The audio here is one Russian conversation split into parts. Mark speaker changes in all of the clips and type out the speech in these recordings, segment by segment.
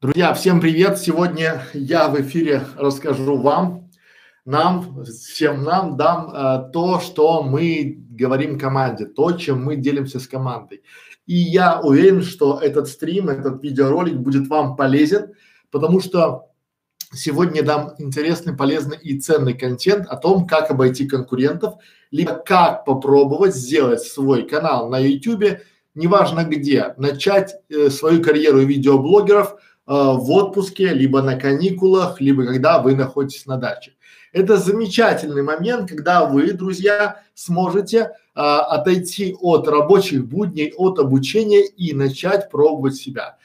Speaker 1: Друзья, всем привет! Сегодня я в эфире расскажу вам, нам, всем нам дам а, то, что мы говорим команде, то, чем мы делимся с командой. И я уверен, что этот стрим, этот видеоролик будет вам полезен, потому что сегодня дам интересный, полезный и ценный контент о том, как обойти конкурентов, либо как попробовать сделать свой канал на YouTube, неважно где, начать э, свою карьеру видеоблогеров э, в отпуске, либо на каникулах, либо когда вы находитесь на даче. Это замечательный момент, когда вы, друзья, сможете а, отойти от рабочих будней, от обучения и начать пробовать себя.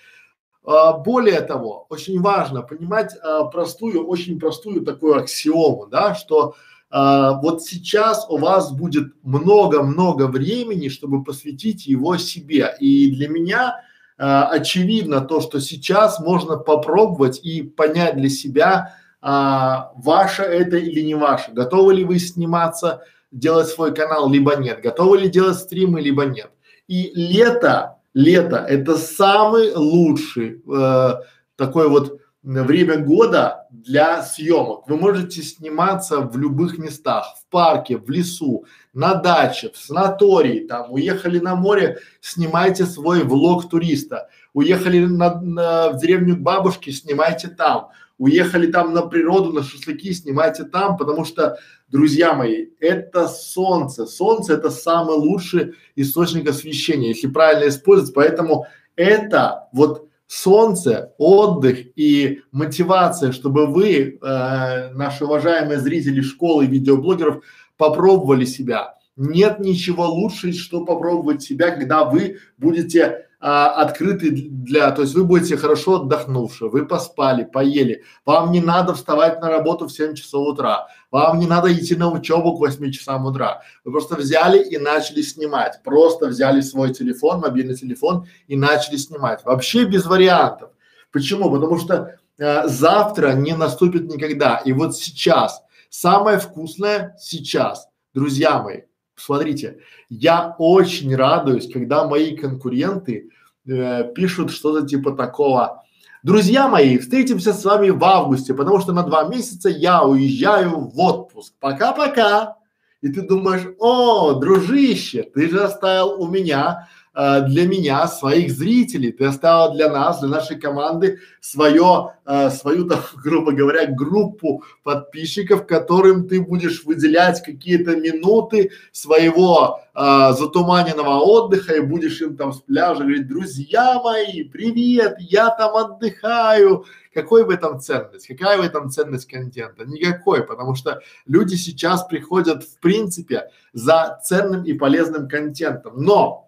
Speaker 1: А, более того, очень важно понимать а, простую, очень простую такую аксиому, да, что а, вот сейчас у вас будет много-много времени, чтобы посвятить его себе. И для меня а, очевидно то, что сейчас можно попробовать и понять для себя, а, ваше это или не ваше, готовы ли вы сниматься, делать свой канал, либо нет, готовы ли делать стримы, либо нет. И лето лето – это самый лучший э, такой вот время года для съемок. Вы можете сниматься в любых местах, в парке, в лесу, на даче, в санатории, там, уехали на море, снимайте свой влог туриста, уехали на, на, в деревню к бабушке, снимайте там, уехали там на природу, на шашлыки, снимайте там, потому что, друзья мои, это солнце. Солнце это самый лучший источник освещения, если правильно использовать. Поэтому это вот солнце, отдых и мотивация, чтобы вы, э, наши уважаемые зрители школы видеоблогеров, попробовали себя. Нет ничего лучше, что попробовать себя, когда вы будете а, открыты для, то есть вы будете хорошо отдохнувши, вы поспали, поели, вам не надо вставать на работу в 7 часов утра, вам не надо идти на учебу к 8 часам утра, вы просто взяли и начали снимать, просто взяли свой телефон, мобильный телефон и начали снимать, вообще без вариантов. Почему? Потому что э, завтра не наступит никогда, и вот сейчас самое вкусное сейчас, друзья мои, Смотрите, я очень радуюсь, когда мои конкуренты э, пишут что-то типа такого. Друзья мои, встретимся с вами в августе, потому что на два месяца я уезжаю в отпуск. Пока-пока. И ты думаешь, о, дружище, ты же оставил у меня э, для меня своих зрителей, ты оставил для нас, для нашей команды свое, э, свою, там, грубо говоря, группу подписчиков, которым ты будешь выделять какие-то минуты своего э, затуманенного отдыха и будешь им там с пляжа говорить, друзья мои, привет, я там отдыхаю. Какой в этом ценность? Какая в этом ценность контента? Никакой, потому что люди сейчас приходят в принципе за ценным и полезным контентом. Но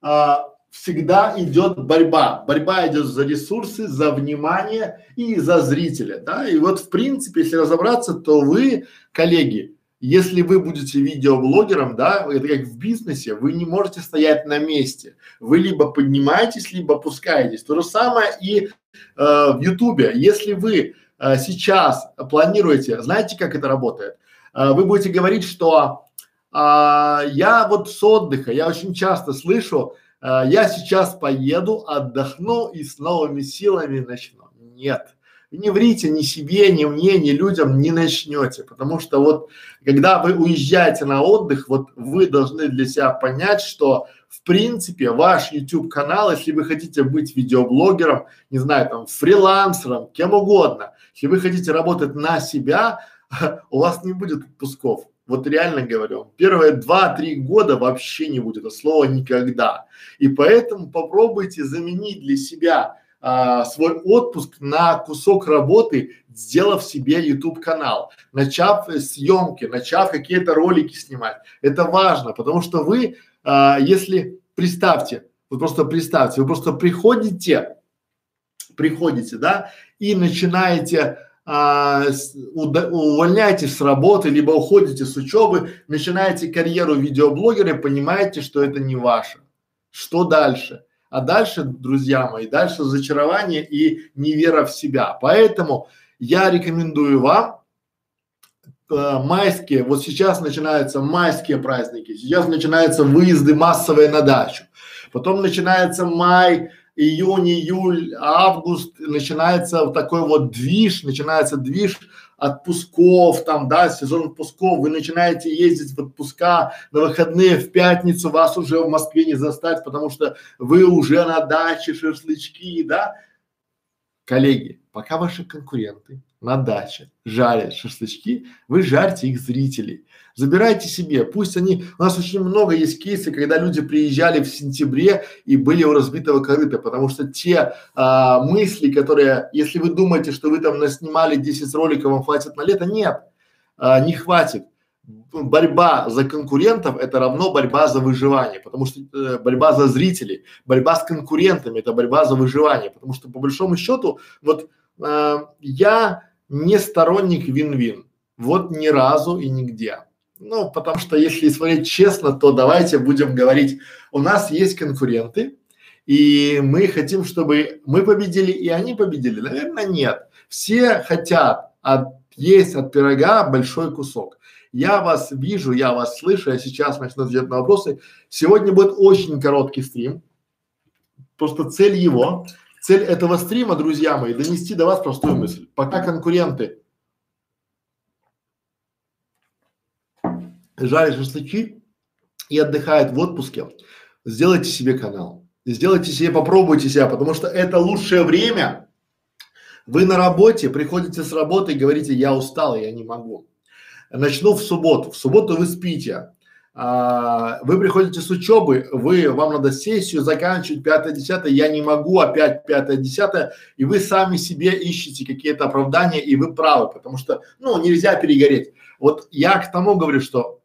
Speaker 1: а, всегда идет борьба. Борьба идет за ресурсы, за внимание и за зрителя, да. И вот в принципе, если разобраться, то вы, коллеги, если вы будете видеоблогером, да, это как в бизнесе, вы не можете стоять на месте. Вы либо поднимаетесь, либо опускаетесь. То же самое и э, в Ютубе. Если вы э, сейчас планируете, знаете, как это работает? Э, вы будете говорить, что а, я вот с отдыха, я очень часто слышу, а, я сейчас поеду, отдохну и с новыми силами начну. Нет. Не врите ни себе, ни мне, ни людям не начнете, потому что вот когда вы уезжаете на отдых, вот вы должны для себя понять, что в принципе ваш YouTube канал, если вы хотите быть видеоблогером, не знаю, там фрилансером, кем угодно, если вы хотите работать на себя, у вас не будет отпусков. Вот реально говорю, первые два-три года вообще не будет, это слово никогда. И поэтому попробуйте заменить для себя а, свой отпуск на кусок работы, сделав себе YouTube канал, начав съемки, начав какие-то ролики снимать. Это важно, потому что вы, а, если представьте, вы просто представьте, вы просто приходите, приходите, да, и начинаете а, увольняетесь с работы, либо уходите с учебы, начинаете карьеру видеоблогера и понимаете, что это не ваше. Что дальше? А дальше, друзья мои, дальше разочарование и невера в себя. Поэтому я рекомендую вам э, майские, вот сейчас начинаются майские праздники, сейчас начинаются выезды массовые на дачу. Потом начинается май, июнь, июль, август, начинается вот такой вот движ, начинается движ отпусков, там, да, сезон отпусков, вы начинаете ездить в отпуска на выходные в пятницу, вас уже в Москве не застать, потому что вы уже на даче, шашлычки, да. Коллеги, пока ваши конкуренты на даче жарят шашлычки, вы жарьте их зрителей. Забирайте себе, пусть они, у нас очень много есть кейсы, когда люди приезжали в сентябре и были у разбитого корыта, потому что те а, мысли, которые, если вы думаете, что вы там наснимали 10 роликов, вам хватит на лето, нет, а, не хватит. Борьба за конкурентов это равно борьба за выживание, потому что э, борьба за зрителей, борьба с конкурентами это борьба за выживание, потому что по большому счету вот э, я не сторонник вин-вин, вот ни разу и нигде. Ну, потому что если смотреть честно, то давайте будем говорить, у нас есть конкуренты, и мы хотим, чтобы мы победили и они победили. Наверное, нет. Все хотят от, есть от пирога большой кусок. Я вас вижу, я вас слышу, я сейчас начну отвечать на вопросы. Сегодня будет очень короткий стрим. Просто цель его, цель этого стрима, друзья мои, донести до вас простую мысль. Пока конкуренты жарят шашлыки и отдыхают в отпуске, сделайте себе канал. Сделайте себе, попробуйте себя, потому что это лучшее время. Вы на работе, приходите с работы и говорите, я устал, я не могу. Начну в субботу. В субботу вы спите. А, вы приходите с учебы, вы, вам надо сессию заканчивать, пятое, десятое, я не могу, опять пятое, десятое, и вы сами себе ищете какие-то оправдания, и вы правы, потому что, ну, нельзя перегореть. Вот я к тому говорю, что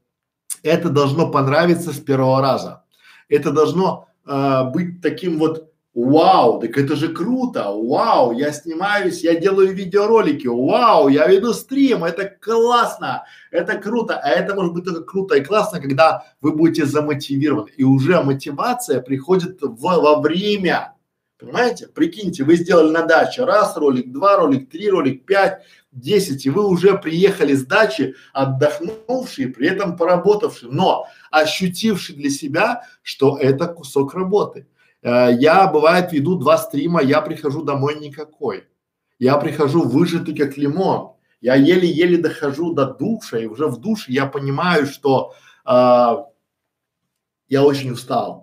Speaker 1: это должно понравиться с первого раза. Это должно э, быть таким вот Вау, так это же круто! Вау, я снимаюсь, я делаю видеоролики, вау, я веду стрим, это классно, это круто, а это может быть только круто и классно, когда вы будете замотивированы. И уже мотивация приходит в, во время, понимаете? Прикиньте, вы сделали на даче раз ролик, два ролик, три ролик, пять, 10, и вы уже приехали с дачи, отдохнувшие, при этом поработавшие, но ощутившие для себя, что это кусок работы. Э, я, бывает, веду два стрима, я прихожу домой никакой. Я прихожу выжатый как лимон. Я еле-еле дохожу до душа, и уже в душе я понимаю, что э, я очень устал.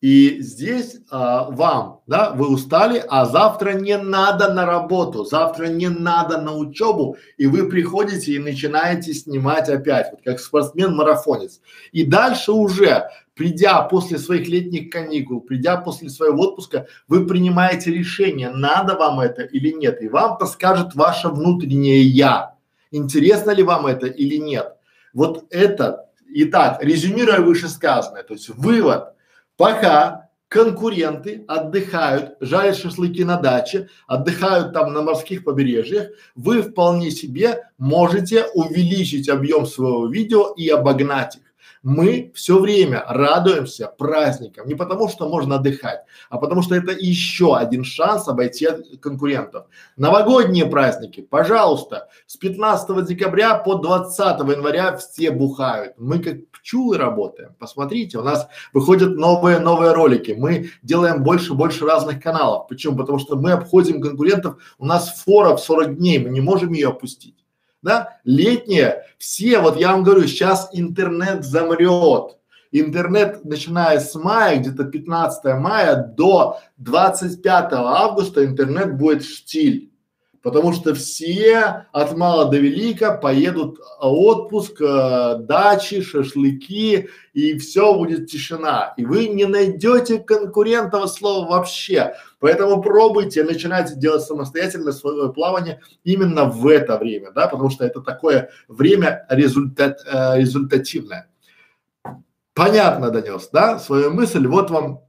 Speaker 1: И здесь а, вам, да, вы устали, а завтра не надо на работу, завтра не надо на учебу, и вы приходите и начинаете снимать опять, вот как спортсмен-марафонец. И дальше уже, придя после своих летних каникул, придя после своего отпуска, вы принимаете решение, надо вам это или нет, и вам подскажет ваше внутреннее я, интересно ли вам это или нет. Вот это, итак, резюмируя вышесказанное, то есть вывод – Пока конкуренты отдыхают, жарят шашлыки на даче, отдыхают там на морских побережьях, вы вполне себе можете увеличить объем своего видео и обогнать их. Мы все время радуемся праздникам, не потому что можно отдыхать, а потому что это еще один шанс обойти конкурентов. Новогодние праздники, пожалуйста, с 15 декабря по 20 января все бухают. Мы как пчелы работаем. Посмотрите, у нас выходят новые новые ролики. Мы делаем больше больше разных каналов. Почему? Потому что мы обходим конкурентов. У нас фора в 40 дней, мы не можем ее опустить да, летние, все, вот я вам говорю, сейчас интернет замрет. Интернет, начиная с мая, где-то 15 мая до 25 августа интернет будет штиль. Потому что все от мала до велика поедут отпуск, э, дачи, шашлыки и все будет тишина. И вы не найдете конкурентного слова вообще. Поэтому пробуйте, начинайте делать самостоятельно свое плавание именно в это время, да, потому что это такое время результат, э, результативное. Понятно донес, да, свою мысль. Вот вам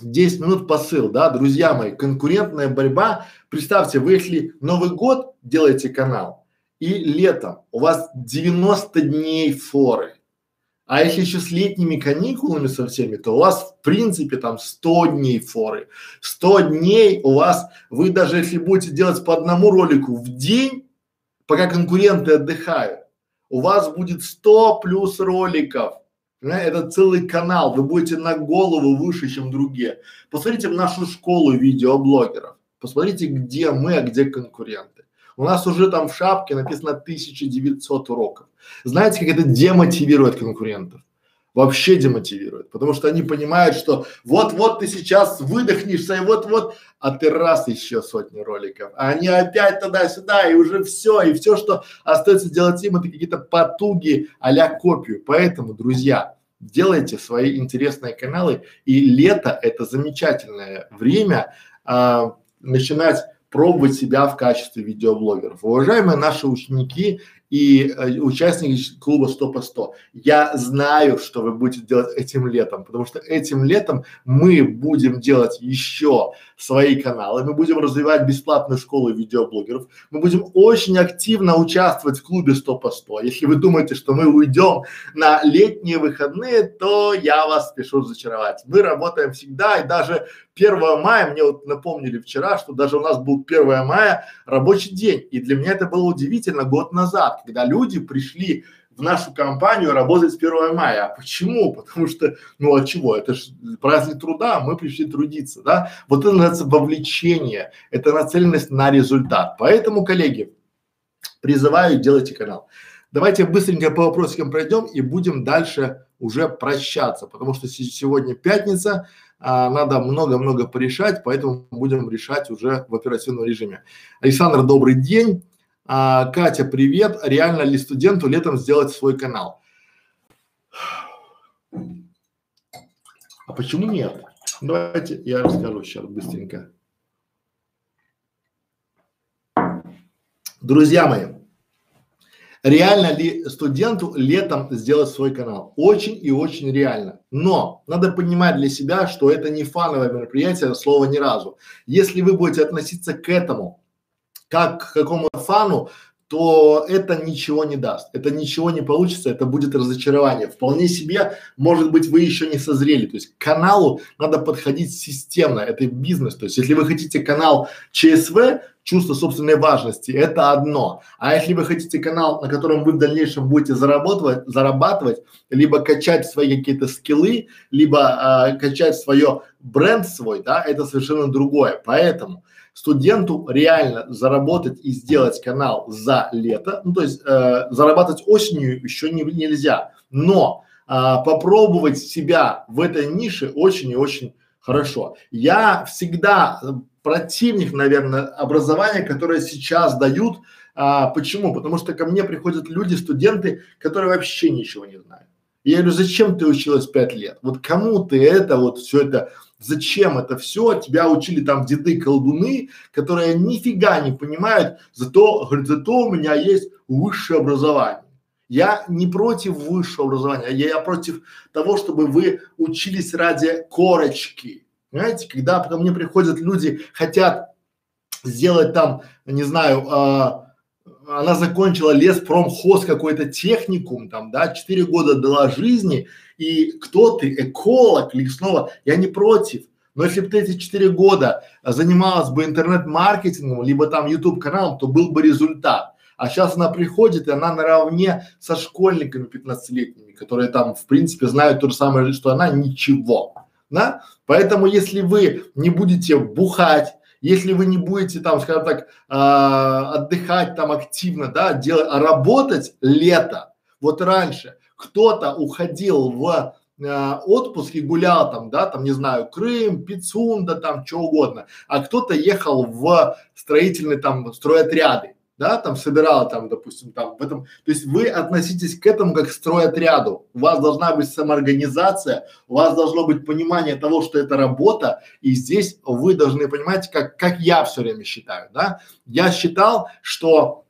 Speaker 1: 10 минут посыл, да, друзья мои, конкурентная борьба. Представьте, вы если Новый год делаете канал и летом у вас 90 дней форы, а если еще с летними каникулами со всеми, то у вас в принципе там 100 дней форы. 100 дней у вас, вы даже если будете делать по одному ролику в день, пока конкуренты отдыхают, у вас будет 100 плюс роликов Это целый канал, вы будете на голову выше, чем другие. Посмотрите нашу школу видеоблогеров, посмотрите, где мы, а где конкуренты. У нас уже там в шапке написано 1900 уроков. Знаете, как это демотивирует конкурентов? Вообще демотивирует, потому что они понимают, что вот-вот ты сейчас выдохнешься и вот-вот, а ты раз еще сотни роликов, а они опять туда-сюда и уже все, и все, что остается делать им, это какие-то потуги а копию. Поэтому, друзья, делайте свои интересные каналы и лето это замечательное время а, начинать пробовать себя в качестве видеоблогеров. Уважаемые наши ученики и э, участники клуба 100 по 100, я знаю, что вы будете делать этим летом, потому что этим летом мы будем делать еще свои каналы, мы будем развивать бесплатную школу видеоблогеров, мы будем очень активно участвовать в клубе 100 по 100. Если вы думаете, что мы уйдем на летние выходные, то я вас спешу разочаровать. Мы работаем всегда и даже 1 мая, мне вот напомнили вчера, что даже у нас был 1 мая рабочий день. И для меня это было удивительно год назад, когда люди пришли в нашу компанию работать с 1 мая. А почему? Потому что, ну от чего? Это же праздник труда, мы пришли трудиться, да? Вот это называется вовлечение, это нацеленность на результат. Поэтому, коллеги, призываю, делайте канал. Давайте быстренько по вопросикам пройдем и будем дальше уже прощаться, потому что сегодня пятница, а, надо много-много порешать, поэтому будем решать уже в оперативном режиме. Александр, добрый день. А, Катя, привет. Реально ли студенту летом сделать свой канал? А почему нет? Давайте я расскажу сейчас быстренько. Друзья мои, Реально ли студенту летом сделать свой канал? Очень и очень реально. Но надо понимать для себя, что это не фановое мероприятие, слово ни разу. Если вы будете относиться к этому как какому-то фану, то это ничего не даст, это ничего не получится, это будет разочарование. Вполне себе, может быть, вы еще не созрели. То есть к каналу надо подходить системно, это бизнес. То есть если вы хотите канал ЧСВ, чувство собственной важности, это одно. А если вы хотите канал, на котором вы в дальнейшем будете зарабатывать, зарабатывать, либо качать свои какие-то скиллы, либо а, качать свое бренд свой, да, это совершенно другое. Поэтому студенту реально заработать и сделать канал за лето, ну то есть э, зарабатывать осенью еще не, нельзя, но э, попробовать себя в этой нише очень и очень хорошо. Я всегда противник, наверное, образования, которое сейчас дают. А, почему? Потому что ко мне приходят люди, студенты, которые вообще ничего не знают. Я говорю, зачем ты училась пять лет? Вот кому ты это вот все это Зачем это все? Тебя учили там деды колдуны, которые нифига не понимают, зато, говорит, зато у меня есть высшее образование. Я не против высшего образования, я, я против того, чтобы вы учились ради корочки. Понимаете, когда ко мне приходят люди, хотят сделать там, не знаю, а, она закончила леспромхоз какой-то техникум там, да, четыре года дала жизни, и кто ты, эколог лесного, я не против. Но если бы ты эти четыре года занималась бы интернет-маркетингом, либо там YouTube каналом, то был бы результат. А сейчас она приходит, и она наравне со школьниками 15-летними, которые там, в принципе, знают то же самое, что она, ничего. Да? Поэтому, если вы не будете бухать, если вы не будете там, скажем так, э, отдыхать там активно, да, делать, а работать лето, вот раньше кто-то уходил в э, отпуск и гулял там, да, там, не знаю, Крым, Пицунда, там, что угодно, а кто-то ехал в строительные там стройотряды, да, там собирал там, допустим, там в этом, то есть вы относитесь к этому как к стройотряду. У вас должна быть самоорганизация, у вас должно быть понимание того, что это работа, и здесь вы должны понимать, как, как я все время считаю, да. Я считал, что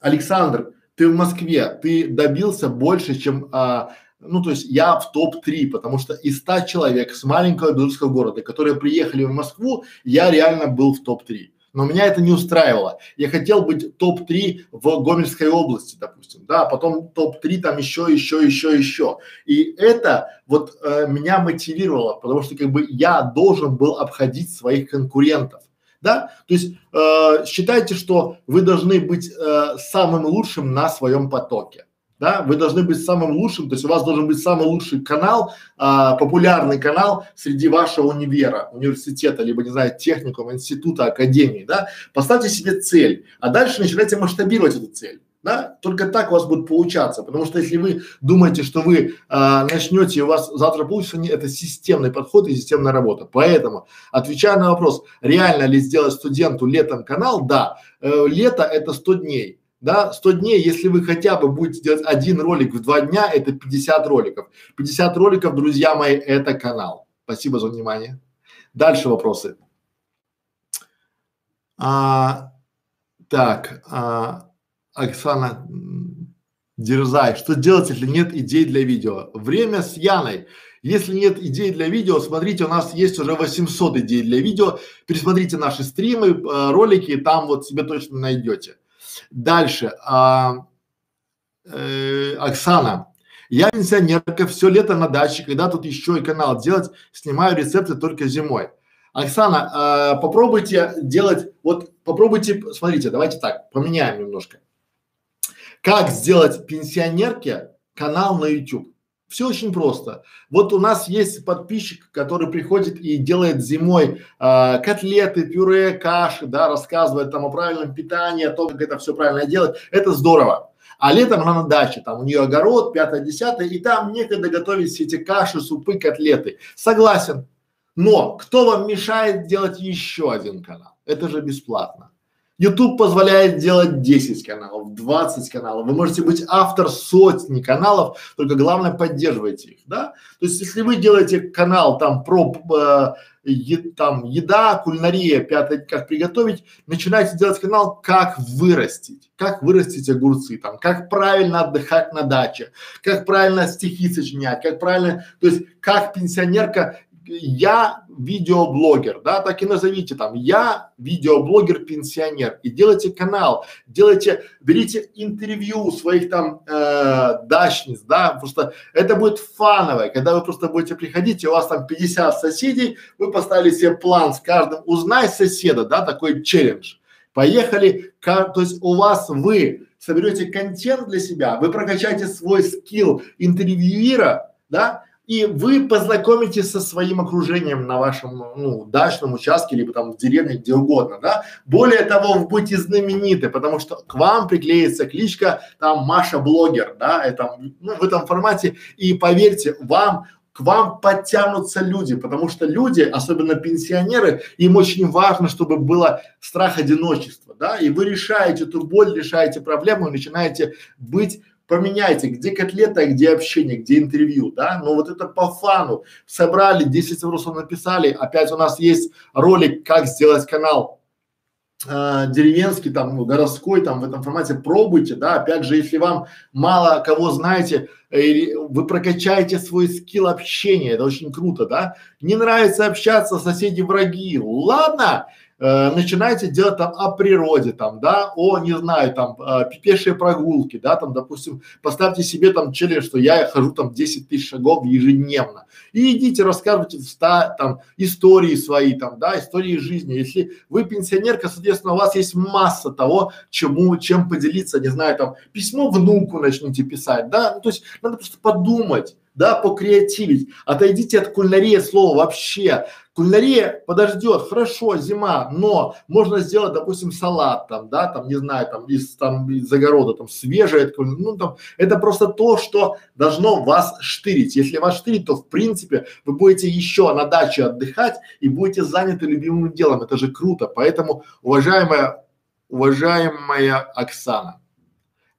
Speaker 1: Александр, ты в Москве, ты добился больше, чем а, ну, то есть я в топ-3, потому что из 100 человек с маленького белорусского города, которые приехали в Москву, я реально был в топ-3 но меня это не устраивало. Я хотел быть топ-3 в Гомельской области, допустим, да, а потом топ-3 там еще, еще, еще, еще. И это вот э, меня мотивировало, потому что как бы я должен был обходить своих конкурентов. Да? То есть э, считайте, что вы должны быть э, самым лучшим на своем потоке. да, вы должны быть самым лучшим, то есть у вас должен быть самый лучший канал, а, популярный канал среди вашего универа, университета, либо, не знаю, техникума, института, академии, да, поставьте себе цель, а дальше начинайте масштабировать эту цель. Да? Только так у вас будет получаться, потому что если вы думаете, что вы а, начнете у вас завтра получится, не, это системный подход и системная работа. Поэтому, отвечая на вопрос, реально ли сделать студенту летом канал, да, э, лето это 100 дней да, 100 дней, если вы хотя бы будете делать один ролик в два дня, это 50 роликов. 50 роликов, друзья мои, это канал. Спасибо за внимание. Дальше вопросы. А, так, а, Оксана, дерзай. Что делать, если нет идей для видео? Время с Яной. Если нет идей для видео, смотрите, у нас есть уже 800 идей для видео. Пересмотрите наши стримы, э, ролики, там вот себе точно найдете. Дальше. А, э, Оксана. Я пенсионерка, все лето на даче, когда тут еще и канал делать, снимаю рецепты только зимой. Оксана, а, попробуйте делать, вот попробуйте, смотрите, давайте так, поменяем немножко. Как сделать пенсионерке канал на YouTube? Все очень просто. Вот у нас есть подписчик, который приходит и делает зимой э, котлеты, пюре, каши, да, рассказывает там о правильном питании, о том, как это все правильно делать. Это здорово. А летом она на даче, там у нее огород, пятое, десятое, и там некогда готовить все эти каши, супы, котлеты. Согласен. Но кто вам мешает делать еще один канал? Это же бесплатно. YouTube позволяет делать 10 каналов, 20 каналов. Вы можете быть автор сотни каналов, только главное поддерживайте их, да? То есть, если вы делаете канал там про э, е, там еда, кулинария, пятое, как приготовить, начинайте делать канал, как вырастить, как вырастить огурцы, там, как правильно отдыхать на даче, как правильно стихи сочинять, как правильно, то есть, как пенсионерка я видеоблогер, да, так и назовите там, я видеоблогер-пенсионер и делайте канал, делайте, берите интервью своих там э, дачниц, да, просто это будет фановое, когда вы просто будете приходить, и у вас там 50 соседей, вы поставили себе план с каждым, узнай соседа, да, такой челлендж. Поехали, то есть у вас вы соберете контент для себя, вы прокачаете свой скилл интервьюера, да, и вы познакомитесь со своим окружением на вашем, ну, дачном участке, либо там в деревне, где угодно, да. Более того, вы будете знамениты, потому что к вам приклеится кличка там Маша блогер, да, это, ну, в этом формате. И поверьте, вам к вам подтянутся люди, потому что люди, особенно пенсионеры, им очень важно, чтобы было страх одиночества, да, и вы решаете эту боль, решаете проблему, начинаете быть поменяйте, где котлета, а где общение, где интервью, да, но вот это по фану. Собрали, 10 вопросов написали, опять у нас есть ролик, как сделать канал э, деревенский, там, ну, городской, там, в этом формате, пробуйте, да, опять же, если вам мало кого знаете, э, вы прокачаете свой скилл общения, это очень круто, да, не нравится общаться, соседи враги, ладно, э, начинаете делать там о природе, там, да, о, не знаю, там, э, прогулки, да, там, допустим, поставьте себе там челлендж, что я хожу там 10 тысяч шагов ежедневно. И идите, рассказывайте ста, там, истории свои, там, да, истории жизни. Если вы пенсионерка, соответственно, у вас есть масса того, чему, чем поделиться, не знаю, там, письмо внуку начните писать, да, ну, то есть надо просто подумать, да, покреативить. Отойдите от кулинарии слова вообще. Кулинария подождет, хорошо, зима, но можно сделать, допустим, салат там, да, там, не знаю, там, из, там, из огорода, там, свежее, ну, там, это просто то, что должно вас штырить. Если вас штырит, то, в принципе, вы будете еще на даче отдыхать и будете заняты любимым делом. Это же круто. Поэтому, уважаемая, уважаемая Оксана,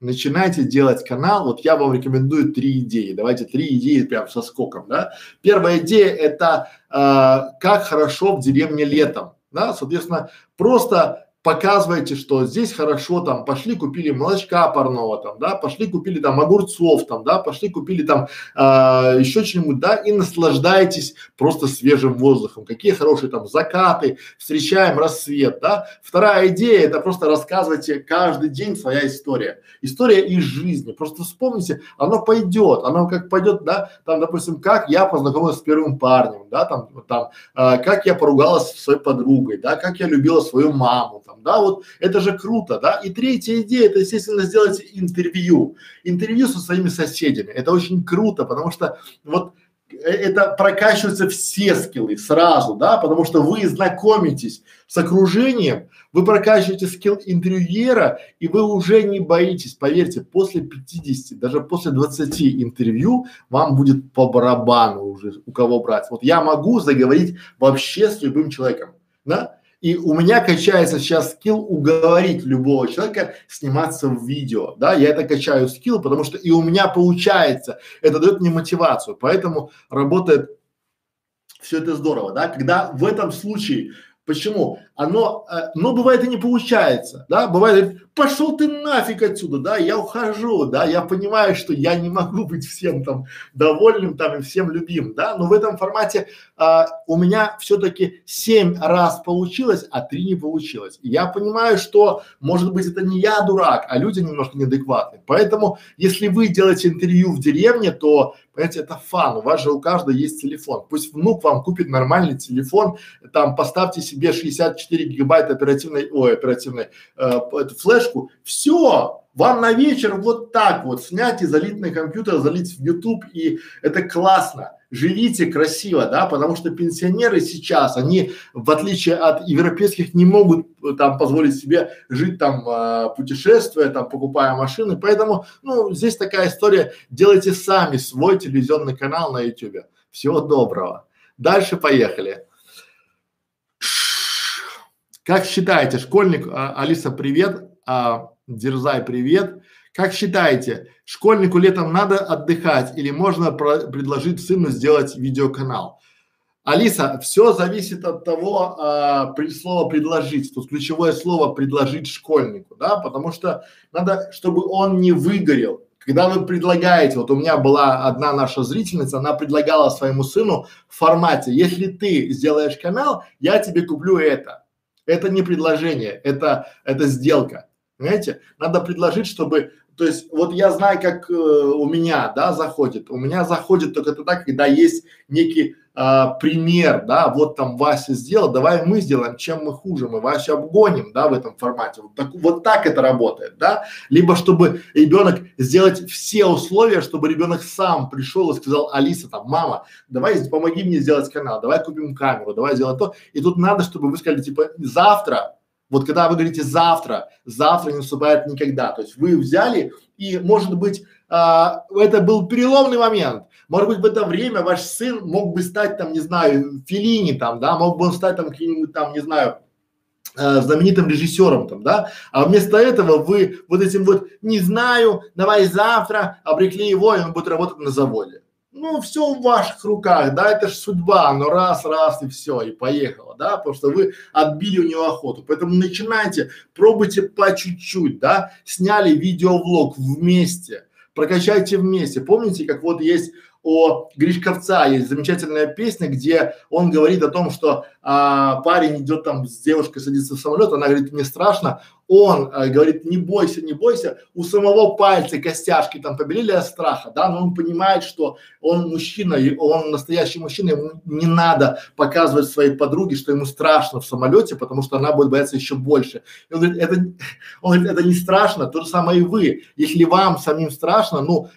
Speaker 1: начинайте делать канал, вот я вам рекомендую три идеи. Давайте три идеи прям со скоком, да. Первая идея это э, как хорошо в деревне летом, да, соответственно, просто показываете, что здесь хорошо, там, пошли купили молочка парного, там, да, пошли купили там огурцов, там, да, пошли купили там э, еще что-нибудь, да, и наслаждаетесь просто свежим воздухом. Какие хорошие там закаты, встречаем рассвет, да. Вторая идея это просто рассказывайте каждый день своя история. История из жизни. Просто вспомните, оно пойдет, оно как пойдет, да, там, допустим, как я познакомилась с первым парнем, да, там, там, э, как я поругалась со своей подругой, да, как я любила свою маму, там, да, вот это же круто, да. И третья идея, это, естественно, сделать интервью, интервью со своими соседями, это очень круто, потому что вот Э, это прокачиваются все скиллы сразу, да, потому что вы знакомитесь с окружением, вы прокачиваете скилл интервьюера, и вы уже не боитесь, поверьте, после 50, даже после 20 интервью вам будет по барабану уже у кого брать. Вот я могу заговорить вообще с любым человеком, да, и у меня качается сейчас скилл уговорить любого человека сниматься в видео, да, я это качаю скилл, потому что и у меня получается, это дает мне мотивацию, поэтому работает все это здорово, да, когда в этом случае Почему? Оно, э, но бывает и не получается, да, бывает, пошел ты нафиг отсюда, да, я ухожу, да, я понимаю, что я не могу быть всем там довольным там и всем любим, да, но в этом формате а, у меня все-таки семь раз получилось, а три не получилось. И я понимаю, что может быть это не я дурак, а люди немножко неадекватны. Поэтому, если вы делаете интервью в деревне, то Понимаете, это фан, у вас же у каждого есть телефон. Пусть внук вам купит нормальный телефон, там поставьте себе 64 гигабайта оперативной, ой, оперативной, э, эту флешку, все, вам на вечер вот так вот снять и залить на компьютер, залить в YouTube, и это классно. Живите красиво, да, потому что пенсионеры сейчас, они, в отличие от европейских, не могут э, там позволить себе жить там, э, путешествуя, там, покупая машины, поэтому, ну, здесь такая история, делайте сами свой телевизионный канал на YouTube. Всего доброго. Дальше поехали. Как считаете, школьник, а, Алиса, привет, а, Дерзай, привет. Как считаете, школьнику летом надо отдыхать или можно предложить сыну сделать видеоканал? Алиса, все зависит от того, а, при, слова предложить. Тут ключевое слово предложить школьнику, да, потому что надо, чтобы он не выгорел. Когда вы предлагаете, вот у меня была одна наша зрительница, она предлагала своему сыну в формате, если ты сделаешь канал, я тебе куплю это. Это не предложение, это, это сделка. Понимаете? Надо предложить, чтобы, то есть, вот я знаю, как э, у меня, да, заходит. У меня заходит только тогда, когда есть некий э, пример, да, вот там Вася сделал, давай мы сделаем, чем мы хуже, мы Васю обгоним, да, в этом формате. Вот так, вот так это работает, да. Либо чтобы ребенок сделать все условия, чтобы ребенок сам пришел и сказал, Алиса, там, мама, давай помоги мне сделать канал, давай купим камеру, давай сделать то. И тут надо, чтобы вы сказали, типа, завтра вот когда вы говорите завтра, завтра не наступает никогда. То есть вы взяли и, может быть, а, это был переломный момент. Может быть, в это время ваш сын мог бы стать там, не знаю, Филини там, да, мог бы он стать там каким-нибудь там, не знаю, э, знаменитым режиссером там, да, а вместо этого вы вот этим вот не знаю, давай завтра обрекли его, и он будет работать на заводе ну, все в ваших руках, да, это же судьба, но раз, раз и все, и поехало, да, потому что вы отбили у него охоту. Поэтому начинайте, пробуйте по чуть-чуть, да, сняли видеовлог вместе, прокачайте вместе. Помните, как вот есть о Гришковца есть замечательная песня, где он говорит о том, что а, парень идет там с девушкой садится в самолет, она говорит, мне страшно, он а, говорит, не бойся, не бойся, у самого пальца костяшки там побелели от страха, да, но он понимает, что он мужчина, и он настоящий мужчина, ему не надо показывать своей подруге, что ему страшно в самолете, потому что она будет бояться еще больше. И он говорит, это, он говорит, это не страшно, то же самое и вы. Если вам самим страшно, ну,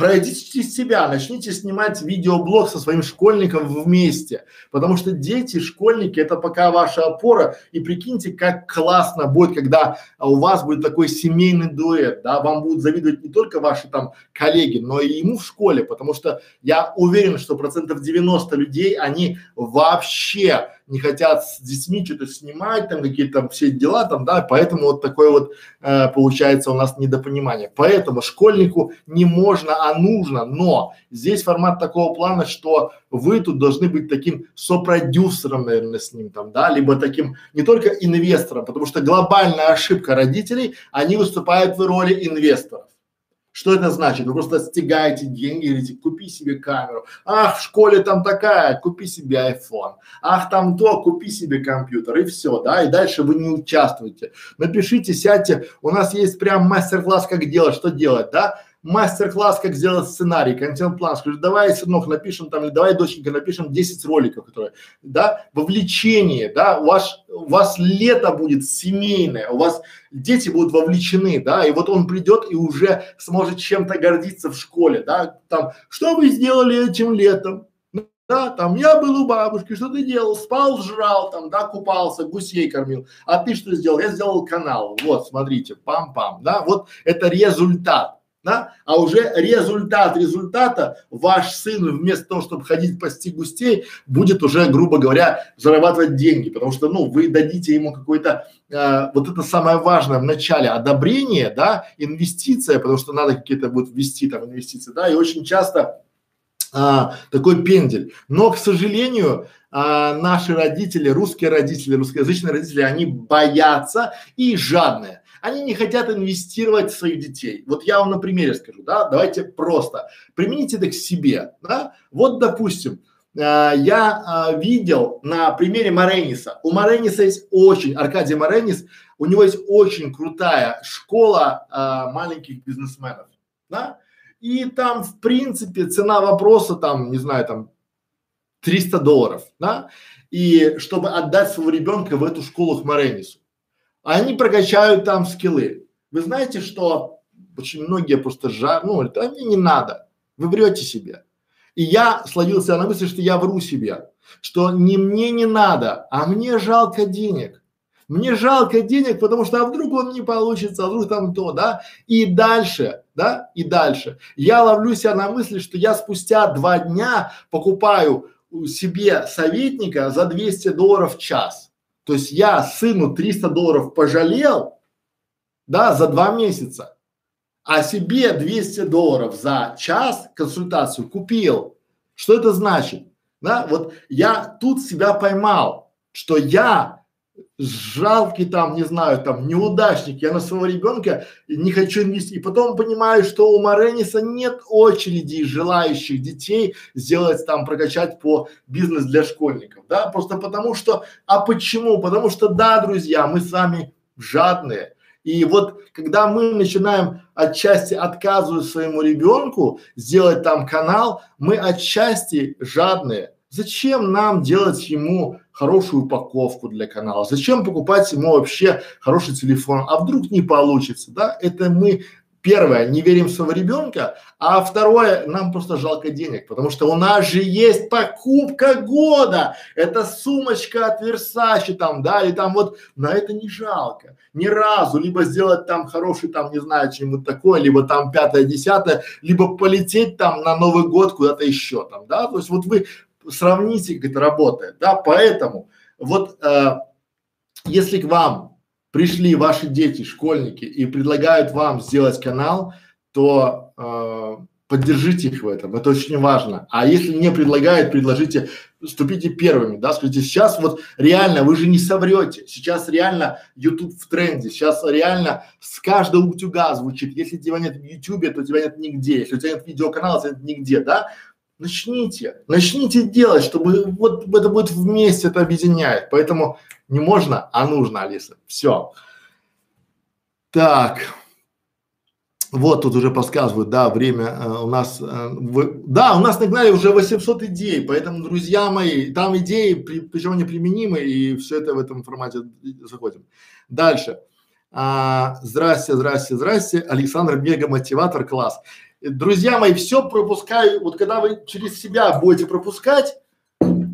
Speaker 1: Пройдите себя, начните снимать видеоблог со своим школьником вместе, потому что дети, школьники, это пока ваша опора, и прикиньте, как классно будет, когда у вас будет такой семейный дуэт, да, вам будут завидовать не только ваши там коллеги, но и ему в школе, потому что я уверен, что процентов 90 людей, они вообще не хотят с детьми что-то снимать, там какие-то все дела там, да, поэтому вот такое вот э, получается у нас недопонимание. Поэтому школьнику не можно, а нужно, но здесь формат такого плана, что вы тут должны быть таким сопродюсером, наверное, с ним там, да, либо таким не только инвестором, потому что глобальная ошибка родителей, они выступают в роли инвесторов. Что это значит? Вы просто стягаете деньги и говорите, купи себе камеру. Ах, в школе там такая, купи себе iPhone. Ах, там то, купи себе компьютер и все, да, и дальше вы не участвуете. Напишите, сядьте, у нас есть прям мастер-класс, как делать, что делать, да. Мастер-класс, как сделать сценарий, контент-план, скажу, давай, сынок, напишем там, или давай, доченька, напишем 10 роликов, которые, да, вовлечение, да, у вас, у вас лето будет семейное, у вас дети будут вовлечены, да, и вот он придет и уже сможет чем-то гордиться в школе, да, там, что вы сделали этим летом? Да, там я был у бабушки, что ты делал? Спал, жрал, там, да, купался, гусей кормил. А ты что сделал? Я сделал канал. Вот, смотрите, пам-пам, да, вот это результат да, а уже результат результата ваш сын вместо того, чтобы ходить пасти густей, будет уже, грубо говоря, зарабатывать деньги, потому что, ну, вы дадите ему какой-то, э, вот это самое важное в начале, одобрение, да, инвестиция, потому что надо какие-то будут ввести там инвестиции, да, и очень часто а, такой пендель. Но, к сожалению, а, наши родители, русские родители, русскоязычные родители, они боятся и жадные. Они не хотят инвестировать в своих детей. Вот я вам на примере скажу, да, давайте просто примените это к себе, да. Вот, допустим, э, я э, видел на примере Марениса. У Марениса есть очень, Аркадий Маренис, у него есть очень крутая школа э, маленьких бизнесменов, да. И там, в принципе, цена вопроса там, не знаю, там 300 долларов, да, и чтобы отдать своего ребенка в эту школу к Маренису они прокачают там скиллы. Вы знаете, что очень многие просто жар, ну, это мне не надо. Вы врете себе. И я словился на мысли, что я вру себе, что не мне не надо, а мне жалко денег. Мне жалко денег, потому что а вдруг он не получится, а вдруг там то, да? И дальше, да? И дальше. Я ловлю себя на мысли, что я спустя два дня покупаю себе советника за 200 долларов в час. То есть я сыну 300 долларов пожалел, да, за два месяца, а себе 200 долларов за час консультацию купил. Что это значит? Да, вот я тут себя поймал, что я жалкий там, не знаю, там неудачник, я на своего ребенка не хочу инвестировать. И потом понимаю, что у Марениса нет очереди желающих детей сделать там, прокачать по бизнес для школьников, да, просто потому что, а почему? Потому что, да, друзья, мы с вами жадные. И вот когда мы начинаем отчасти отказывать своему ребенку сделать там канал, мы отчасти жадные. Зачем нам делать ему хорошую упаковку для канала? Зачем покупать ему вообще хороший телефон? А вдруг не получится, да? Это мы первое, не верим в своего ребенка, а второе, нам просто жалко денег, потому что у нас же есть покупка года, это сумочка от Versace там, да, и там вот, на это не жалко, ни разу, либо сделать там хороший там, не знаю, чем-нибудь такое, либо там пятое, десятое, либо полететь там на Новый год куда-то еще там, да, то есть вот вы сравните, как это работает, да, поэтому вот э, если к вам пришли ваши дети, школьники и предлагают вам сделать канал, то э, поддержите их в этом, это очень важно. А если не предлагают, предложите, вступите первыми, да, скажите, сейчас вот реально, вы же не соврете, сейчас реально YouTube в тренде, сейчас реально с каждого утюга звучит, если тебя нет в YouTube, то тебя нет нигде, если у тебя нет видеоканала, то нет нигде, да, начните, начните делать, чтобы вот это будет вместе, это объединяет. Поэтому не можно, а нужно, Алиса. Все. Так. Вот тут уже подсказывают, да, время э, у нас, э, вы, да, у нас нагнали уже 800 идей, поэтому, друзья мои, там идеи, при, причем они применимы, и все это в этом формате заходим. Дальше. А, здрасте, здрасте, здрасте, Александр Мега Мотиватор, класс друзья мои, все пропускаю, вот когда вы через себя будете пропускать,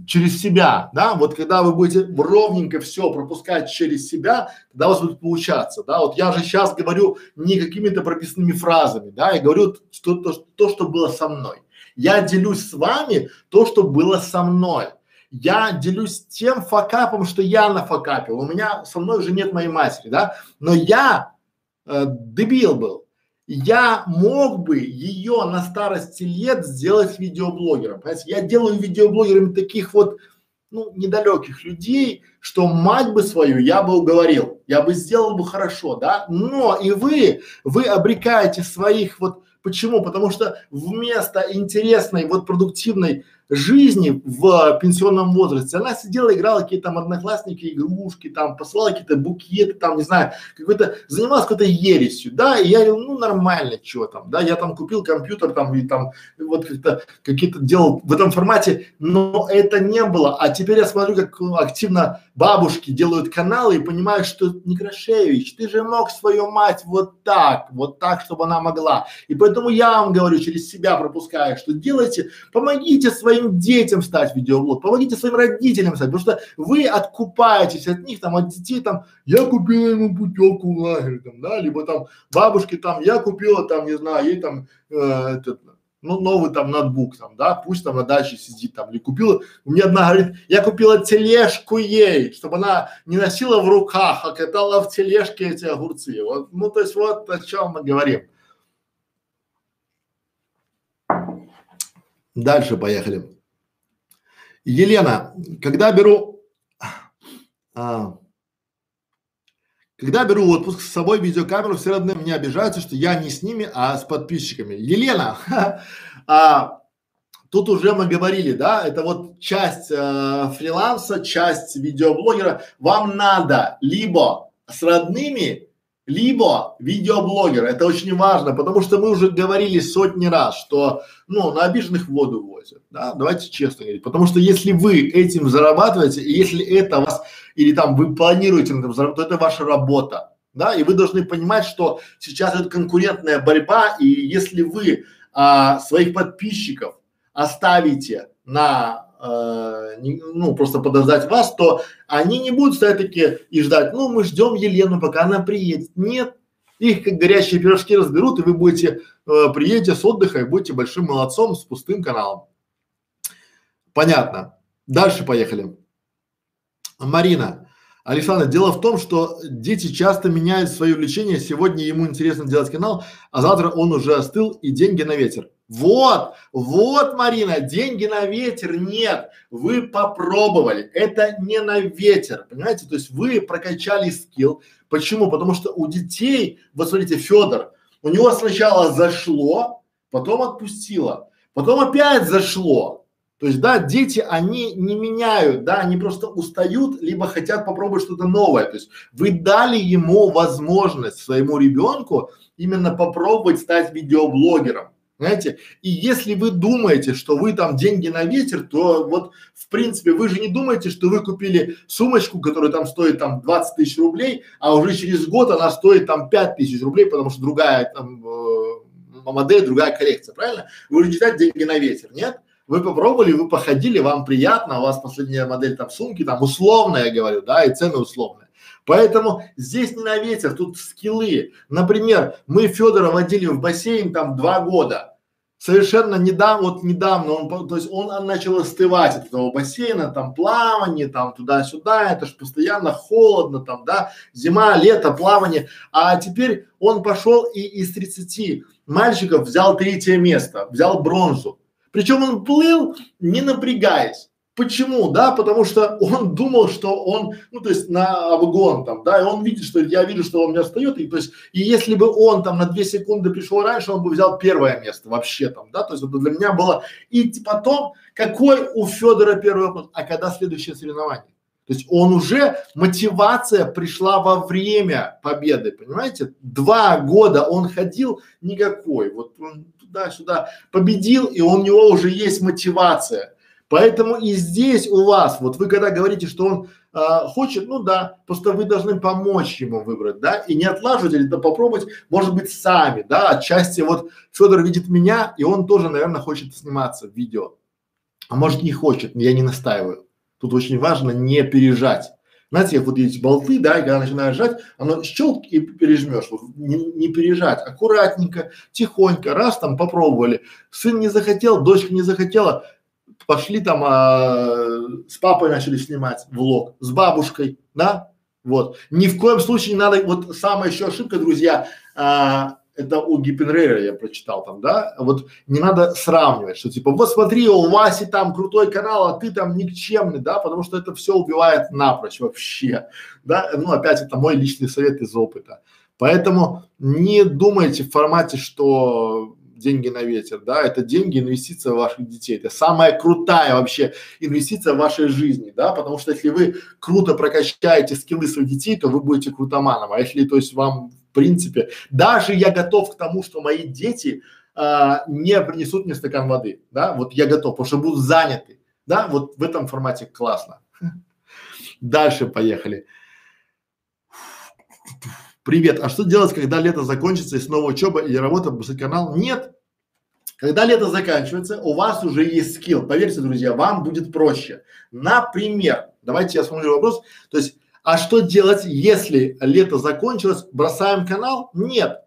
Speaker 1: через себя, да, вот когда вы будете ровненько все пропускать через себя, тогда у вас будет получаться, да, вот я же сейчас говорю не какими-то прописными фразами, да, я говорю что, то, то, что было со мной. Я делюсь с вами то, что было со мной. Я делюсь тем факапом, что я нафакапил. У меня со мной уже нет моей матери, да, но я э, дебил был я мог бы ее на старости лет сделать видеоблогером. Понимаете, я делаю видеоблогерами таких вот, ну, недалеких людей, что мать бы свою я бы уговорил, я бы сделал бы хорошо, да, но и вы, вы обрекаете своих вот, почему? Потому что вместо интересной, вот продуктивной жизни в пенсионном возрасте. Она сидела, играла какие-то там одноклассники, игрушки, там посылала какие-то букеты, там, не знаю, какой-то, занималась какой-то ересью, да, и я говорю, ну нормально, чего там, да, я там купил компьютер там и там вот как-то какие-то делал в этом формате, но это не было. А теперь я смотрю, как активно бабушки делают каналы и понимаю, что Некрашевич, ты же мог свою мать вот так, вот так, чтобы она могла. И поэтому я вам говорю, через себя пропускаю, что делайте, помогите своим детям стать видеоблог, помогите своим родителям стать, потому что вы откупаетесь от них, там, от детей, там, я купила ему путевку в лагерь, там, да, либо там бабушки, там, я купила, там, не знаю, ей там, э, этот, ну, новый там ноутбук, там, да, пусть там на даче сидит там, или купила, меня одна говорит, я купила тележку ей, чтобы она не носила в руках, а катала в тележке эти огурцы. Вот, ну, то есть вот о чем мы говорим. Дальше поехали. Елена, когда беру, а, когда беру отпуск с собой видеокамеру, все равно меня обижаются, что я не с ними, а с подписчиками. Елена, а, тут уже мы говорили, да, это вот часть э, фриланса, часть видеоблогера. Вам надо либо с родными, либо видеоблогер. Это очень важно, потому что мы уже говорили сотни раз, что, ну, на обиженных воду возят, да, давайте честно говорить. Потому что если вы этим зарабатываете, и если это вас или там вы планируете на этом заработать, то это ваша работа, да, и вы должны понимать, что сейчас это конкурентная борьба, и если вы а, своих подписчиков оставите на э, ну просто подождать вас, то они не будут стоять такие и ждать, ну мы ждем Елену, пока она приедет. Нет, их как горячие пирожки разберут, и вы будете э, приедете с отдыха и будете большим молодцом с пустым каналом. Понятно. Дальше поехали. Марина. Александр, дело в том, что дети часто меняют свое увлечение. Сегодня ему интересно делать канал, а завтра он уже остыл и деньги на ветер. Вот, вот, Марина, деньги на ветер нет. Вы попробовали. Это не на ветер, понимаете? То есть вы прокачали скилл. Почему? Потому что у детей, вот смотрите, Федор, у него сначала зашло, потом отпустило, потом опять зашло. То есть, да, дети, они не меняют, да, они просто устают, либо хотят попробовать что-то новое. То есть, вы дали ему возможность своему ребенку именно попробовать стать видеоблогером. Знаете, и если вы думаете, что вы там деньги на ветер, то вот в принципе вы же не думаете, что вы купили сумочку, которая там стоит там 20 тысяч рублей, а уже через год она стоит там 5 тысяч рублей, потому что другая там э, модель, другая коллекция, правильно? Вы же не деньги на ветер, нет? Вы попробовали, вы походили, вам приятно, у вас последняя модель там сумки, там условная, я говорю, да, и цены условные. Поэтому здесь не на ветер, тут скиллы. Например, мы Федора водили в бассейн там два года. Совершенно недавно, вот недавно он, то есть он, он начал остывать от этого бассейна, там плавание, там туда-сюда, это же постоянно холодно, там, да, зима, лето, плавание. А теперь он пошел и из 30 мальчиков взял третье место, взял бронзу. Причем он плыл, не напрягаясь. Почему? Да, потому что он думал, что он, ну то есть на обгон там, да, и он видит, что я вижу, что он меня встает, и то есть, и если бы он там на две секунды пришел раньше, он бы взял первое место вообще там, да, то есть это для меня было. И потом, какой у Федора первый вопрос, а когда следующее соревнование? То есть он уже, мотивация пришла во время победы, понимаете? Два года он ходил никакой, вот он туда-сюда победил, и у него уже есть мотивация. Поэтому и здесь у вас, вот вы когда говорите, что он а, хочет, ну да, просто вы должны помочь ему выбрать, да, и не отлаживать или да попробовать, может быть, сами, да, отчасти вот Федор видит меня, и он тоже, наверное, хочет сниматься в видео, а может не хочет, я не настаиваю. Тут очень важно не пережать. Знаете, вот эти болты, да, и когда начинаешь жать, оно щелк и пережмешь. Вот не, не пережать, аккуратненько, тихонько, раз там попробовали. Сын не захотел, дочка не захотела, пошли там а, с папой начали снимать влог, с бабушкой, да, вот. Ни в коем случае не надо, вот самая еще ошибка, друзья, а, это у Гиппенрейра я прочитал там, да, вот не надо сравнивать, что типа, вот смотри, у Васи там крутой канал, а ты там никчемный, да, потому что это все убивает напрочь вообще, да, ну опять это мой личный совет из опыта. Поэтому не думайте в формате, что деньги на ветер, да, это деньги, инвестиция в ваших детей. Это самая крутая вообще инвестиция в вашей жизни, да, потому что если вы круто прокачаете скиллы своих детей, то вы будете крутоманом. А если, то есть вам, в принципе, даже я готов к тому, что мои дети а, не принесут мне стакан воды, да, вот я готов, потому что будут заняты, да, вот в этом формате классно. Дальше поехали. Привет, а что делать, когда лето закончится и снова учеба или работа, бросить канал? Нет. Когда лето заканчивается, у вас уже есть скилл. Поверьте, друзья, вам будет проще. Например, давайте я сформулирую вопрос. То есть, а что делать, если лето закончилось, бросаем канал? Нет.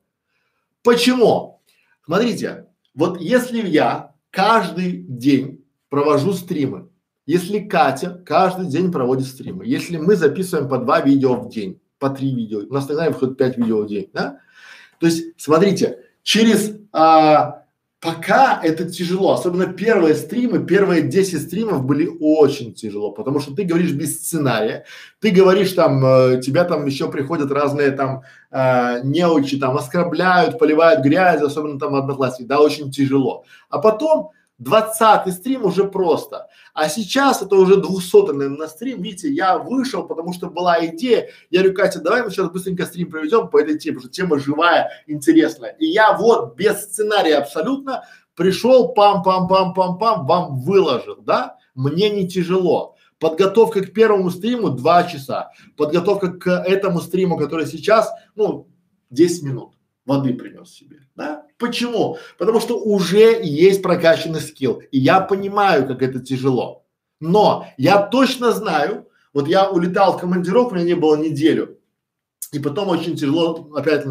Speaker 1: Почему? Смотрите, вот если я каждый день провожу стримы, если Катя каждый день проводит стримы, если мы записываем по два видео в день, по три видео. У нас тогда выходит пять видео в день, да? То есть, смотрите, через а, пока это тяжело, особенно первые стримы, первые 10 стримов были очень тяжело, потому что ты говоришь без сценария, ты говоришь там, э, тебя там еще приходят разные там э, неучи, там оскорбляют, поливают грязь, особенно там одноклассники, да, очень тяжело. А потом Двадцатый стрим уже просто. А сейчас это уже двухсотый, наверное, стрим. Видите, я вышел, потому что была идея. Я говорю, Катя, давай мы сейчас быстренько стрим проведем по этой теме, потому что тема живая, интересная. И я вот без сценария абсолютно пришел, пам-пам-пам-пам-пам, вам выложил, да? Мне не тяжело. Подготовка к первому стриму два часа. Подготовка к этому стриму, который сейчас, ну, 10 минут воды принес себе, да? Почему? Потому что уже есть прокачанный скилл, и я понимаю, как это тяжело. Но я точно знаю, вот я улетал в командировку, у меня не было неделю, и потом очень тяжело опять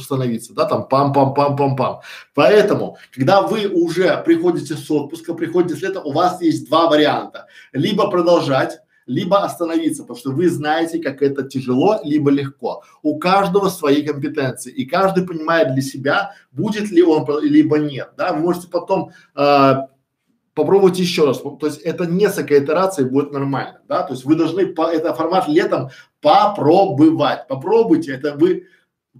Speaker 1: становиться, да, там пам-пам-пам-пам-пам. Поэтому, когда вы уже приходите с отпуска, приходите с лета, у вас есть два варианта. Либо продолжать, либо остановиться, потому что вы знаете, как это тяжело, либо легко. У каждого свои компетенции, и каждый понимает для себя, будет ли он, либо нет, да. Вы можете потом э, попробовать еще раз, то есть это несколько итераций будет нормально, да, то есть вы должны по, это формат летом попробовать, попробуйте, это вы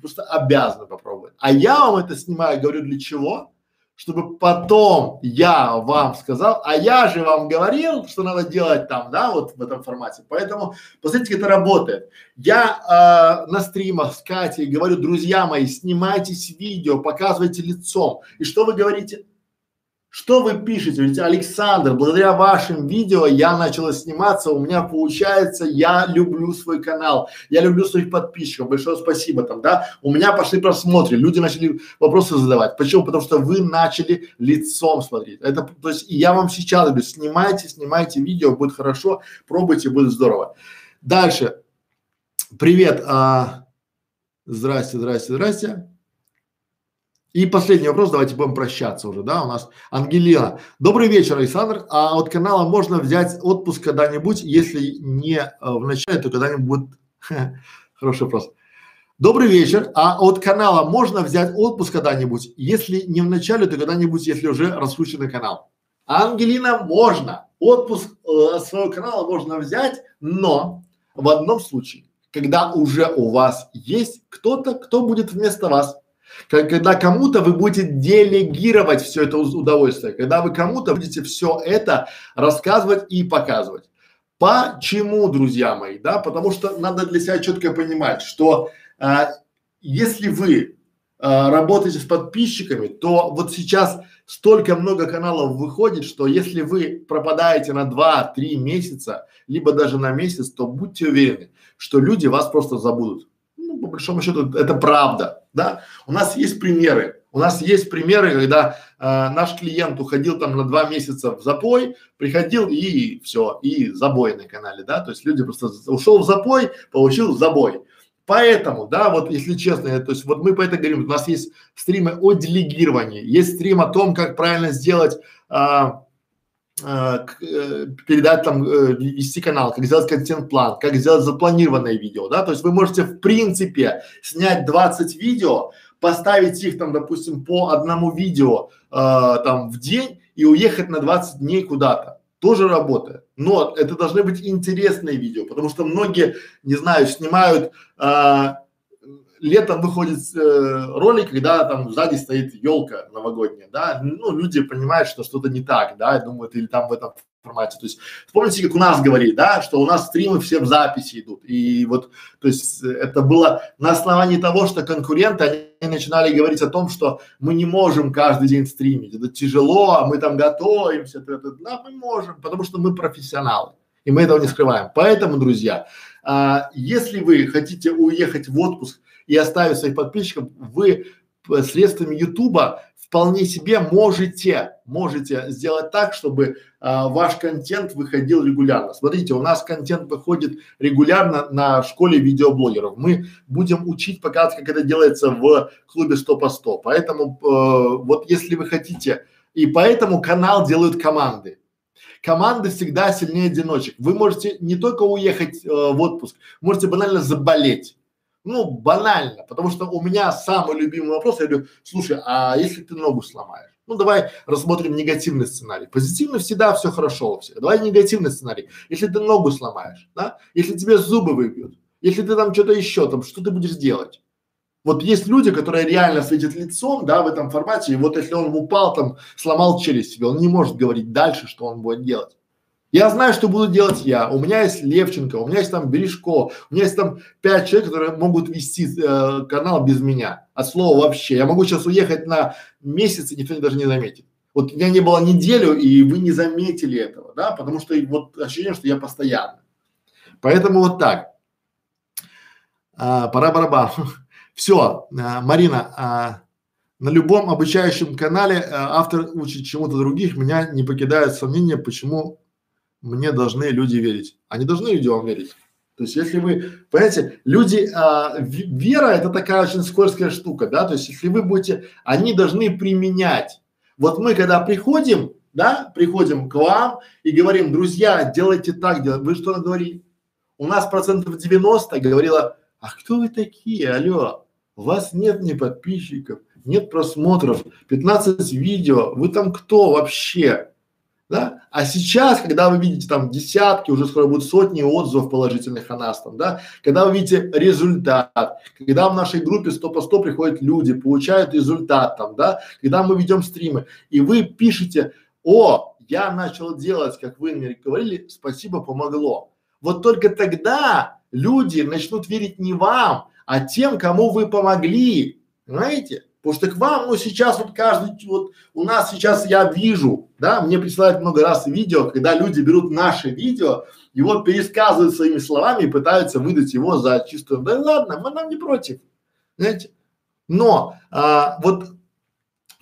Speaker 1: просто обязаны попробовать. А я вам это снимаю, говорю для чего? Чтобы потом я вам сказал, а я же вам говорил, что надо делать там, да, вот в этом формате. Поэтому, посмотрите, это работает. Я э, на стримах с Катей говорю, друзья мои, снимайтесь видео, показывайте лицом. И что вы говорите? Что вы пишете? Ведь Александр, благодаря вашим видео я начала сниматься, у меня получается, я люблю свой канал, я люблю своих подписчиков, большое спасибо там, да, у меня пошли просмотры, люди начали вопросы задавать. Почему? Потому что вы начали лицом смотреть. Это, то есть, я вам сейчас говорю, снимайте, снимайте видео, будет хорошо, пробуйте, будет здорово. Дальше. Привет, а, здрасте, здрасте, здрасте. И последний вопрос, давайте будем прощаться уже, да, у нас Ангелина. Добрый вечер, Александр. А от канала можно взять отпуск когда-нибудь, если не э, в начале, то когда-нибудь будет… Хороший вопрос. Добрый вечер. А от канала можно взять отпуск когда-нибудь, если не в начале, то когда-нибудь, если уже раскрученный канал? Ангелина, можно. Отпуск э, своего канала можно взять, но в одном случае, когда уже у вас есть кто-то, кто будет вместо вас когда кому-то вы будете делегировать все это удовольствие, когда вы кому-то будете все это рассказывать и показывать. Почему, друзья мои, да? Потому что надо для себя четко понимать, что а, если вы а, работаете с подписчиками, то вот сейчас столько много каналов выходит, что если вы пропадаете на 2-3 месяца, либо даже на месяц, то будьте уверены, что люди вас просто забудут ну, по большому счету, это правда, да. У нас есть примеры, у нас есть примеры, когда э, наш клиент уходил там на два месяца в запой, приходил и все, и забой на канале, да, то есть люди просто ушел в запой, получил забой. Поэтому, да, вот если честно, то есть вот мы по этой говорим, у нас есть стримы о делегировании, есть стрим о том, как правильно сделать а, передать там, э, вести канал, как сделать контент-план, как сделать запланированное видео, да, то есть вы можете в принципе снять 20 видео, поставить их там, допустим, по одному видео э, там в день и уехать на 20 дней куда-то. Тоже работает. Но это должны быть интересные видео, потому что многие, не знаю, снимают э, летом выходит э, ролик, когда там сзади стоит елка новогодняя, да, ну, люди понимают, что что-то не так, да, думают, или там в этом формате. То есть вспомните, как у нас говорили, да, что у нас стримы все в записи идут. И вот, то есть это было на основании того, что конкуренты, они начинали говорить о том, что мы не можем каждый день стримить, это тяжело, а мы там готовимся, это, это, да, мы можем, потому что мы профессионалы. И мы этого не скрываем. Поэтому, друзья, а, если вы хотите уехать в отпуск и оставить своих подписчиков, вы средствами Ютуба вполне себе можете, можете сделать так, чтобы а, ваш контент выходил регулярно. Смотрите, у нас контент выходит регулярно на школе видеоблогеров. Мы будем учить, показывать, как это делается в клубе 100 по 100. Поэтому э, вот если вы хотите, и поэтому канал делают команды. Команды всегда сильнее одиночек. Вы можете не только уехать э, в отпуск, можете банально заболеть ну, банально, потому что у меня самый любимый вопрос, я говорю, слушай, а если ты ногу сломаешь? Ну, давай рассмотрим негативный сценарий. Позитивный всегда все хорошо у всех. Давай негативный сценарий. Если ты ногу сломаешь, да? Если тебе зубы выбьют, если ты там что-то еще, там, что ты будешь делать? Вот есть люди, которые реально светят лицом, да, в этом формате, и вот если он упал там, сломал челюсть себе, он не может говорить дальше, что он будет делать. Я знаю, что буду делать я. У меня есть Левченко, у меня есть там Бережко, у меня есть там пять человек, которые могут вести э, канал без меня. От слова вообще. Я могу сейчас уехать на месяц, и никто даже не заметит. Вот меня не было неделю, и вы не заметили этого, да, потому что вот ощущение, что я постоянно. Поэтому вот так. А, пора барабан. Все, а, Марина, а, на любом обучающем канале а, автор учит чему-то других, меня не покидает сомнение, почему мне должны люди верить. Они должны люди вам верить. То есть, если вы, понимаете, люди, а, вера это такая очень скользкая штука, да, то есть, если вы будете, они должны применять. Вот мы, когда приходим, да, приходим к вам и говорим, друзья, делайте так, делайте. вы что говорили? У нас процентов 90 говорила, а кто вы такие, алло, у вас нет ни подписчиков, нет просмотров, 15 видео, вы там кто вообще? Да? А сейчас, когда вы видите там десятки, уже скоро будут сотни отзывов положительных о нас там, да? Когда вы видите результат, когда в нашей группе 100 по 100 приходят люди, получают результат там, да? Когда мы ведем стримы, и вы пишете, о, я начал делать, как вы мне говорили, спасибо, помогло. Вот только тогда люди начнут верить не вам, а тем, кому вы помогли, понимаете? Потому что к вам, ну сейчас вот каждый, вот у нас сейчас я вижу, да, мне присылают много раз видео, когда люди берут наше видео, его пересказывают своими словами и пытаются выдать его за чистую. Да ладно, мы нам не против, знаете. Но а, вот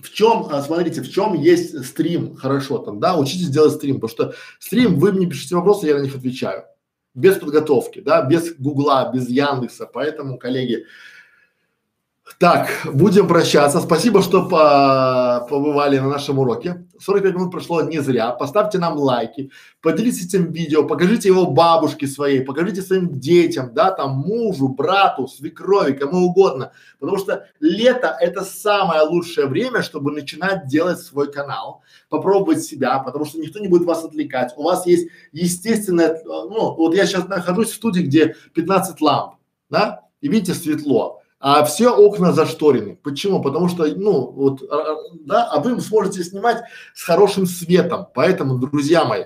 Speaker 1: в чем, а, смотрите, в чем есть стрим хорошо там, да, учитесь делать стрим, потому что стрим, вы мне пишете вопросы, я на них отвечаю. Без подготовки, да, без Гугла, без Яндекса, поэтому, коллеги, так, будем прощаться. Спасибо, что по побывали на нашем уроке. 45 минут прошло не зря. Поставьте нам лайки, поделитесь этим видео, покажите его бабушке своей, покажите своим детям, да, там мужу, брату, свекрови, кому угодно. Потому что лето – это самое лучшее время, чтобы начинать делать свой канал, попробовать себя, потому что никто не будет вас отвлекать. У вас есть естественное, ну, вот я сейчас нахожусь в студии, где 15 ламп, да, и видите, светло а все окна зашторены. Почему? Потому что, ну, вот, а, а, да, а вы сможете снимать с хорошим светом. Поэтому, друзья мои,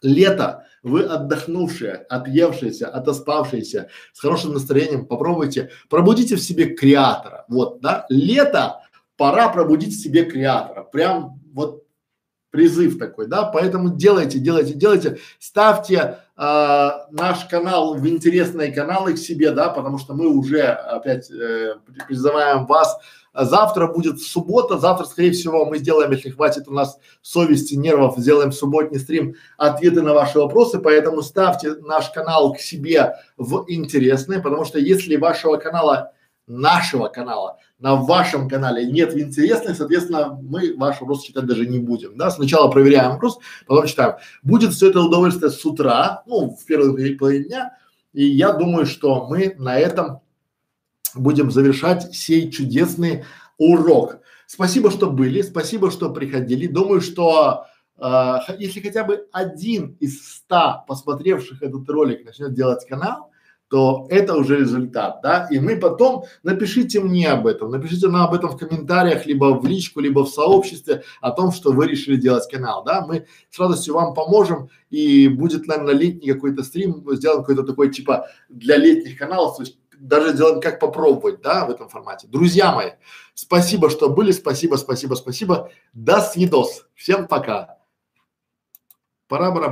Speaker 1: лето, вы отдохнувшие, отъевшиеся, отоспавшиеся, с хорошим настроением, попробуйте, пробудите в себе креатора. Вот, да, лето, пора пробудить в себе креатора. Прям вот призыв такой, да, поэтому делайте, делайте, делайте, ставьте э, наш канал в интересные каналы к себе, да, потому что мы уже опять э, призываем вас. Завтра будет суббота, завтра, скорее всего, мы сделаем, если хватит у нас совести, нервов, сделаем субботний стрим, ответы на ваши вопросы, поэтому ставьте наш канал к себе в интересные, потому что если вашего канала нашего канала, на вашем канале нет интересных, соответственно, мы ваш вопрос читать даже не будем, да. Сначала проверяем вопрос, потом читаем. Будет все это удовольствие с утра, ну, в первые половине дня, и я думаю, что мы на этом будем завершать сей чудесный урок. Спасибо, что были, спасибо, что приходили. Думаю, что э, если хотя бы один из ста посмотревших этот ролик начнет делать канал, то это уже результат, да, и мы потом, напишите мне об этом, напишите нам об этом в комментариях, либо в личку, либо в сообществе, о том, что вы решили делать канал, да, мы с радостью вам поможем, и будет, наверное, летний какой-то стрим, сделаем какой-то такой, типа, для летних каналов, то есть даже сделаем, как попробовать, да, в этом формате. Друзья мои, спасибо, что были, спасибо, спасибо, спасибо, до свидос, всем пока. Пора, пора.